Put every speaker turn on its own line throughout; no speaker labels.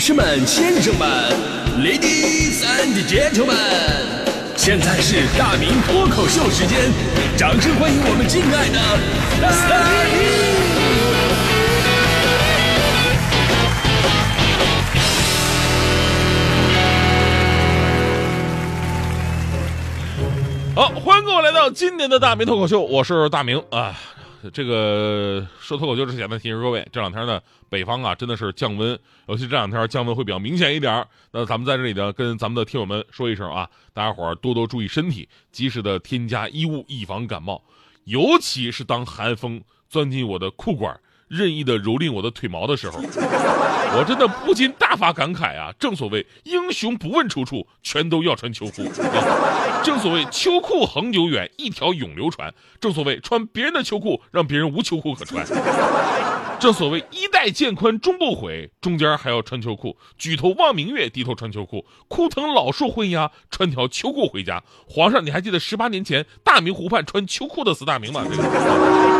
士们、先生们，Ladies and Gentlemen，现在是大明脱口秀时间，掌声欢迎我们敬爱的大明！
好，欢迎各位来到今年的大明脱口秀，我是大明啊。这个说脱口秀之前呢，提醒各位，这两天呢，北方啊真的是降温，尤其这两天降温会比较明显一点。那咱们在这里呢，跟咱们的听友们说一声啊，大家伙儿多多注意身体，及时的添加衣物，以防感冒。尤其是当寒风钻进我的裤管，任意的蹂躏我的腿毛的时候，我真的不禁大发感慨啊！正所谓英雄不问出处，全都要穿秋裤！正所谓秋裤恒久远，一条永流传。正所谓穿别人的秋裤，让别人无秋裤可穿。正所谓衣带渐宽终不悔，中间还要穿秋裤。举头望明月，低头穿秋裤。枯藤老树昏鸦，穿条秋裤回家。皇上，你还记得十八年前大明湖畔穿秋裤的死大明吗？这个。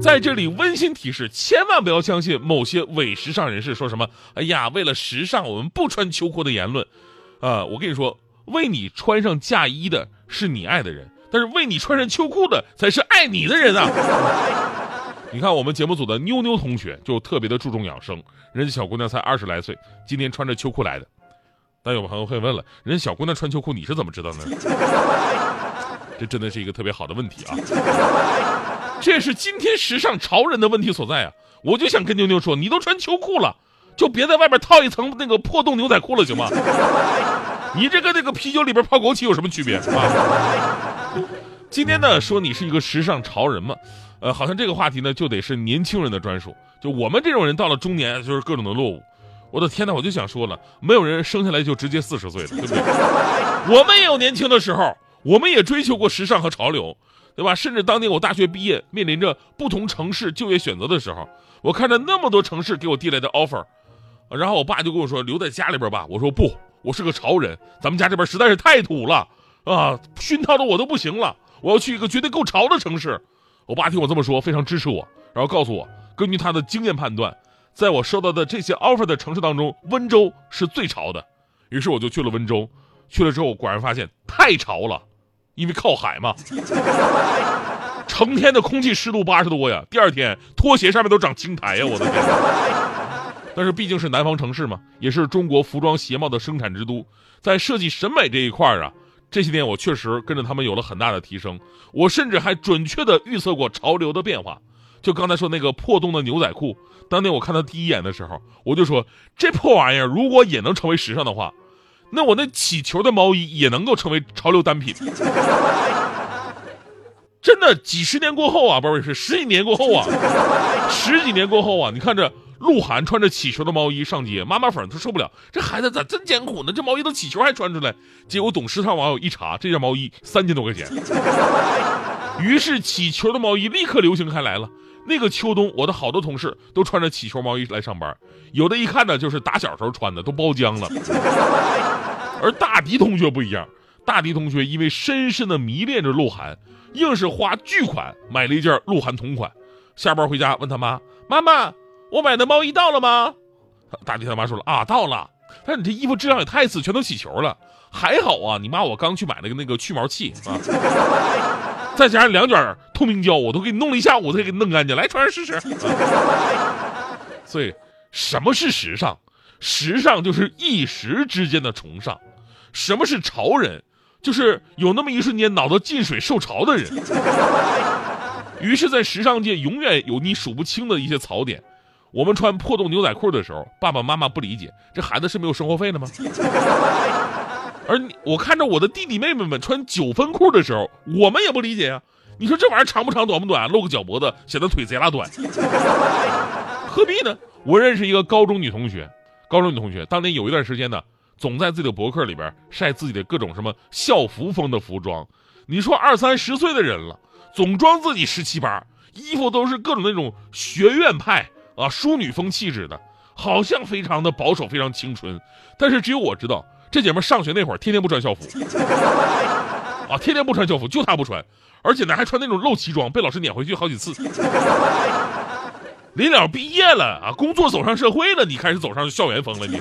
在这里温馨提示，千万不要相信某些伪时尚人士说什么“哎呀，为了时尚，我们不穿秋裤”的言论。啊，我跟你说，为你穿上嫁衣的是你爱的人，但是为你穿上秋裤的才是爱你的人啊！你看，我们节目组的妞妞同学就特别的注重养生，人家小姑娘才二十来岁，今天穿着秋裤来的。但有朋友会问了，人家小姑娘穿秋裤，你是怎么知道呢？这真的是一个特别好的问题啊！这是今天时尚潮人的问题所在啊！我就想跟妞妞说，你都穿秋裤了，就别在外边套一层那个破洞牛仔裤了，行吗？你这跟那个啤酒里边泡枸杞有什么区别啊？今天呢，说你是一个时尚潮人嘛，呃，好像这个话题呢就得是年轻人的专属，就我们这种人到了中年就是各种的落伍。我的天呐，我就想说了，没有人生下来就直接四十岁的，对不对？我们也有年轻的时候，我们也追求过时尚和潮流。对吧？甚至当年我大学毕业，面临着不同城市就业选择的时候，我看着那么多城市给我递来的 offer，然后我爸就跟我说：“留在家里边吧。”我说：“不，我是个潮人，咱们家这边实在是太土了啊，熏陶的我都不行了，我要去一个绝对够潮的城市。”我爸听我这么说，非常支持我，然后告诉我，根据他的经验判断，在我收到的这些 offer 的城市当中，温州是最潮的。于是我就去了温州，去了之后果然发现太潮了。因为靠海嘛，成天的空气湿度八十多呀，第二天拖鞋上面都长青苔呀，我的天！但是毕竟是南方城市嘛，也是中国服装鞋帽的生产之都，在设计审美这一块啊，这些年我确实跟着他们有了很大的提升。我甚至还准确的预测过潮流的变化。就刚才说那个破洞的牛仔裤，当年我看到第一眼的时候，我就说这破玩意儿如果也能成为时尚的话。那我那起球的毛衣也能够成为潮流单品，真的几十年过后啊，不是十几年过后啊，十几年过后啊，你看这鹿晗穿着起球的毛衣上街，妈妈粉都受不了，这孩子咋真艰苦呢？这毛衣都起球还穿出来，结果懂时尚网友一查，这件毛衣三千多块钱，于是起球的毛衣立刻流行开来了。那个秋冬，我的好多同事都穿着起球毛衣来上班，有的一看呢就是打小时候穿的，都包浆了。而大迪同学不一样，大迪同学因为深深的迷恋着鹿晗，硬是花巨款买了一件鹿晗同款。下班回家问他妈：“妈妈，我买的毛衣到了吗？”大迪他妈说了：“啊，到了。但是你这衣服质量也太次，全都起球了。还好啊，你妈我刚去买了个那个去毛器啊。”再加上两卷透明胶，我都给你弄了一下午才给你弄干净。来，穿上试试。所以，什么是时尚？时尚就是一时之间的崇尚。什么是潮人？就是有那么一瞬间脑子进水受潮的人。于是，在时尚界永远有你数不清的一些槽点。我们穿破洞牛仔裤的时候，爸爸妈妈不理解，这孩子是没有生活费的吗？而我看着我的弟弟妹妹们穿九分裤的时候，我们也不理解呀。你说这玩意儿长不长，短不短，露个脚脖子显得腿贼拉短，何必呢？我认识一个高中女同学，高中女同学当年有一段时间呢，总在自己的博客里边晒自己的各种什么校服风的服装。你说二三十岁的人了，总装自己十七八，衣服都是各种那种学院派啊，淑女风气质的，好像非常的保守，非常青春。但是只有我知道。这姐们上学那会儿，天天不穿校服，啊，天天不穿校服，就她不穿，而且呢还穿那种露脐装，被老师撵回去好几次。临了毕业了啊，工作走上社会了，你开始走上校园风了，你。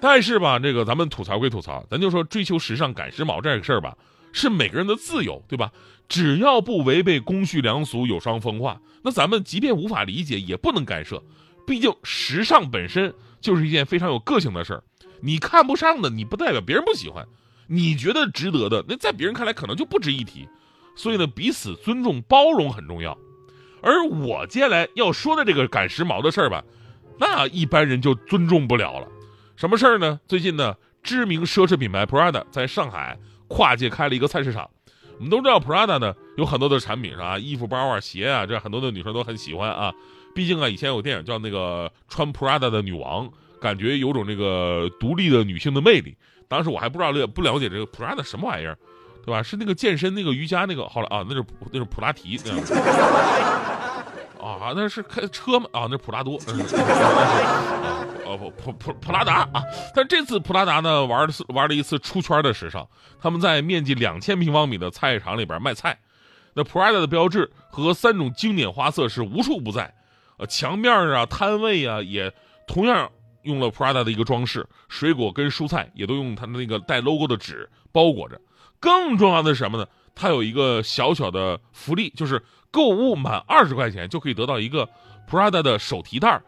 但是吧，这个咱们吐槽归吐槽，咱就说追求时尚、赶时髦这个事儿吧，是每个人的自由，对吧？只要不违背公序良俗、有伤风化，那咱们即便无法理解，也不能干涉。毕竟时尚本身就是一件非常有个性的事儿，你看不上的，你不代表别人不喜欢；你觉得值得的，那在别人看来可能就不值一提。所以呢，彼此尊重、包容很重要。而我接下来要说的这个赶时髦的事儿吧，那一般人就尊重不了了。什么事儿呢？最近呢，知名奢侈品牌 Prada 在上海跨界开了一个菜市场。我们都知道 Prada 呢有很多的产品啊？衣服、包啊、鞋啊，这很多的女生都很喜欢啊。毕竟啊，以前有电影叫那个穿 Prada 的女王，感觉有种这个独立的女性的魅力。当时我还不知道了不了解这个普拉达什么玩意儿，对吧？是那个健身那个瑜伽那个，后来啊，那是那是普拉提。啊，那是开车吗？啊，那是普拉多，啊，普普普普拉达啊。但这次普拉达呢，玩了玩了一次出圈的时尚。他们在面积两千平方米的菜市场里边卖菜，那 Prada 的标志和三种经典花色是无处不在。呃，墙面啊、摊位啊，也同样用了 Prada 的一个装饰，水果跟蔬菜也都用它的那个带 logo 的纸包裹着。更重要的是什么呢？它有一个小小的福利，就是购物满二十块钱就可以得到一个 Prada 的手提袋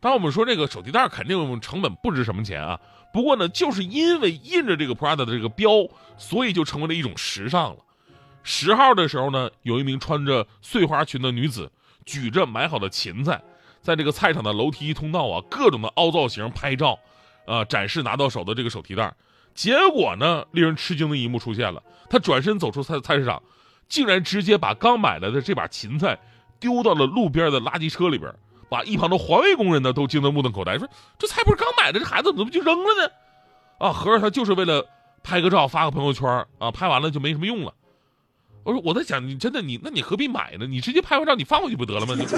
当，我们说这个手提袋肯定成本不值什么钱啊。不过呢，就是因为印着这个 Prada 的这个标，所以就成为了一种时尚了。十号的时候呢，有一名穿着碎花裙的女子，举着买好的芹菜，在这个菜场的楼梯通道啊，各种的凹造型拍照，啊，展示拿到手的这个手提袋。结果呢，令人吃惊的一幕出现了。他转身走出菜菜市场，竟然直接把刚买来的这把芹菜丢到了路边的垃圾车里边，把一旁的环卫工人呢都惊得目瞪口呆，说：“这菜不是刚买的，这孩子怎么就扔了呢？”啊，合着他就是为了拍个照发个朋友圈啊，拍完了就没什么用了。我说我在想，你真的你那你何必买呢？你直接拍完照你放回去不得了吗？你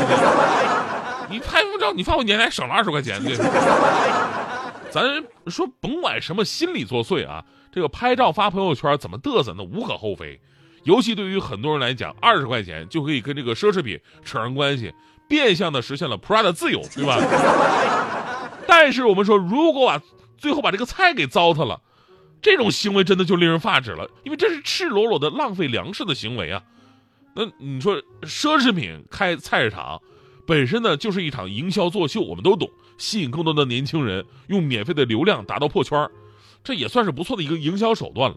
你你拍完照你放回去还省了二十块钱对。咱说甭管什么心理作祟啊，这个拍照发朋友圈怎么嘚瑟，那无可厚非。尤其对于很多人来讲，二十块钱就可以跟这个奢侈品扯上关系，变相的实现了 Prada 自由，对吧？但是我们说，如果把最后把这个菜给糟蹋了，这种行为真的就令人发指了，因为这是赤裸裸的浪费粮食的行为啊。那你说奢侈品开菜市场？本身呢就是一场营销作秀，我们都懂，吸引更多的年轻人，用免费的流量达到破圈儿这也算是不错的一个营销手段了。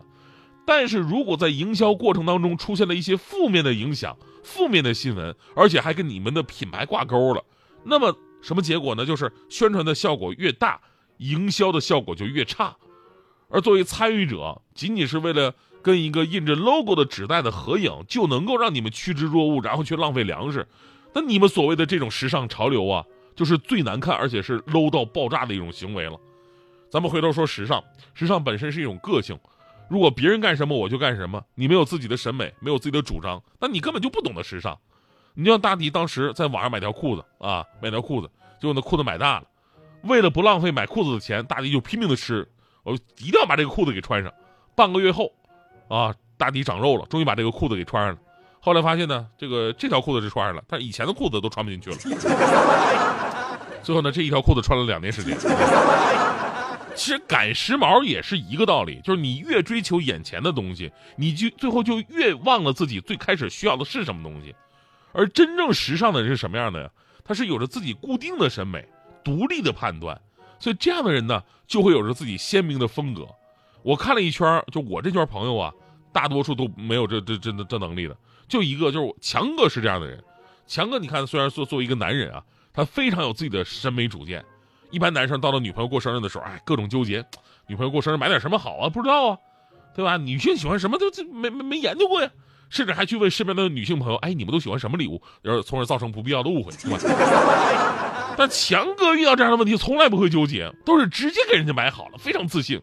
但是如果在营销过程当中出现了一些负面的影响、负面的新闻，而且还跟你们的品牌挂钩了，那么什么结果呢？就是宣传的效果越大，营销的效果就越差。而作为参与者，仅仅是为了跟一个印着 logo 的纸袋的合影，就能够让你们趋之若鹜，然后去浪费粮食。那你们所谓的这种时尚潮流啊，就是最难看，而且是 low 到爆炸的一种行为了。咱们回头说时尚，时尚本身是一种个性。如果别人干什么我就干什么，你没有自己的审美，没有自己的主张，那你根本就不懂得时尚。你像大迪当时在网上买条裤子啊，买条裤子，结果那裤子买大了，为了不浪费买裤子的钱，大迪就拼命的吃，我一定要把这个裤子给穿上。半个月后，啊，大迪长肉了，终于把这个裤子给穿上了。后来发现呢，这个这条裤子是穿上了，但以前的裤子都穿不进去了。最后呢，这一条裤子穿了两年时间。其实赶时髦也是一个道理，就是你越追求眼前的东西，你就最后就越忘了自己最开始需要的是什么东西。而真正时尚的人是什么样的呀？他是有着自己固定的审美、独立的判断，所以这样的人呢，就会有着自己鲜明的风格。我看了一圈，就我这圈朋友啊，大多数都没有这这这这能力的。就一个，就是强哥是这样的人。强哥，你看，虽然说作为一个男人啊，他非常有自己的审美主见。一般男生到了女朋友过生日的时候，哎，各种纠结，女朋友过生日买点什么好啊？不知道啊，对吧？女性喜欢什么都没没没研究过呀，甚至还去问身边的女性朋友，哎，你们都喜欢什么礼物？然后从而造成不必要的误会，但强哥遇到这样的问题从来不会纠结，都是直接给人家买好了，非常自信。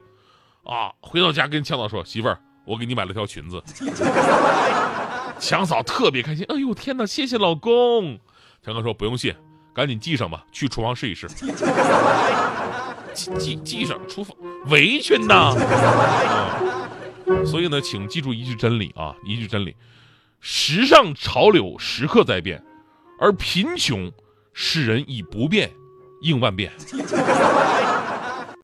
啊，回到家跟强嫂说，媳妇儿，我给你买了条裙子。强嫂特别开心，哎呦天哪，谢谢老公。强哥说不用谢，赶紧系上吧，去厨房试一试。系系系上，厨房围裙呢？所以呢，请记住一句真理啊，一句真理：时尚潮流时刻在变，而贫穷使人以不变应万变。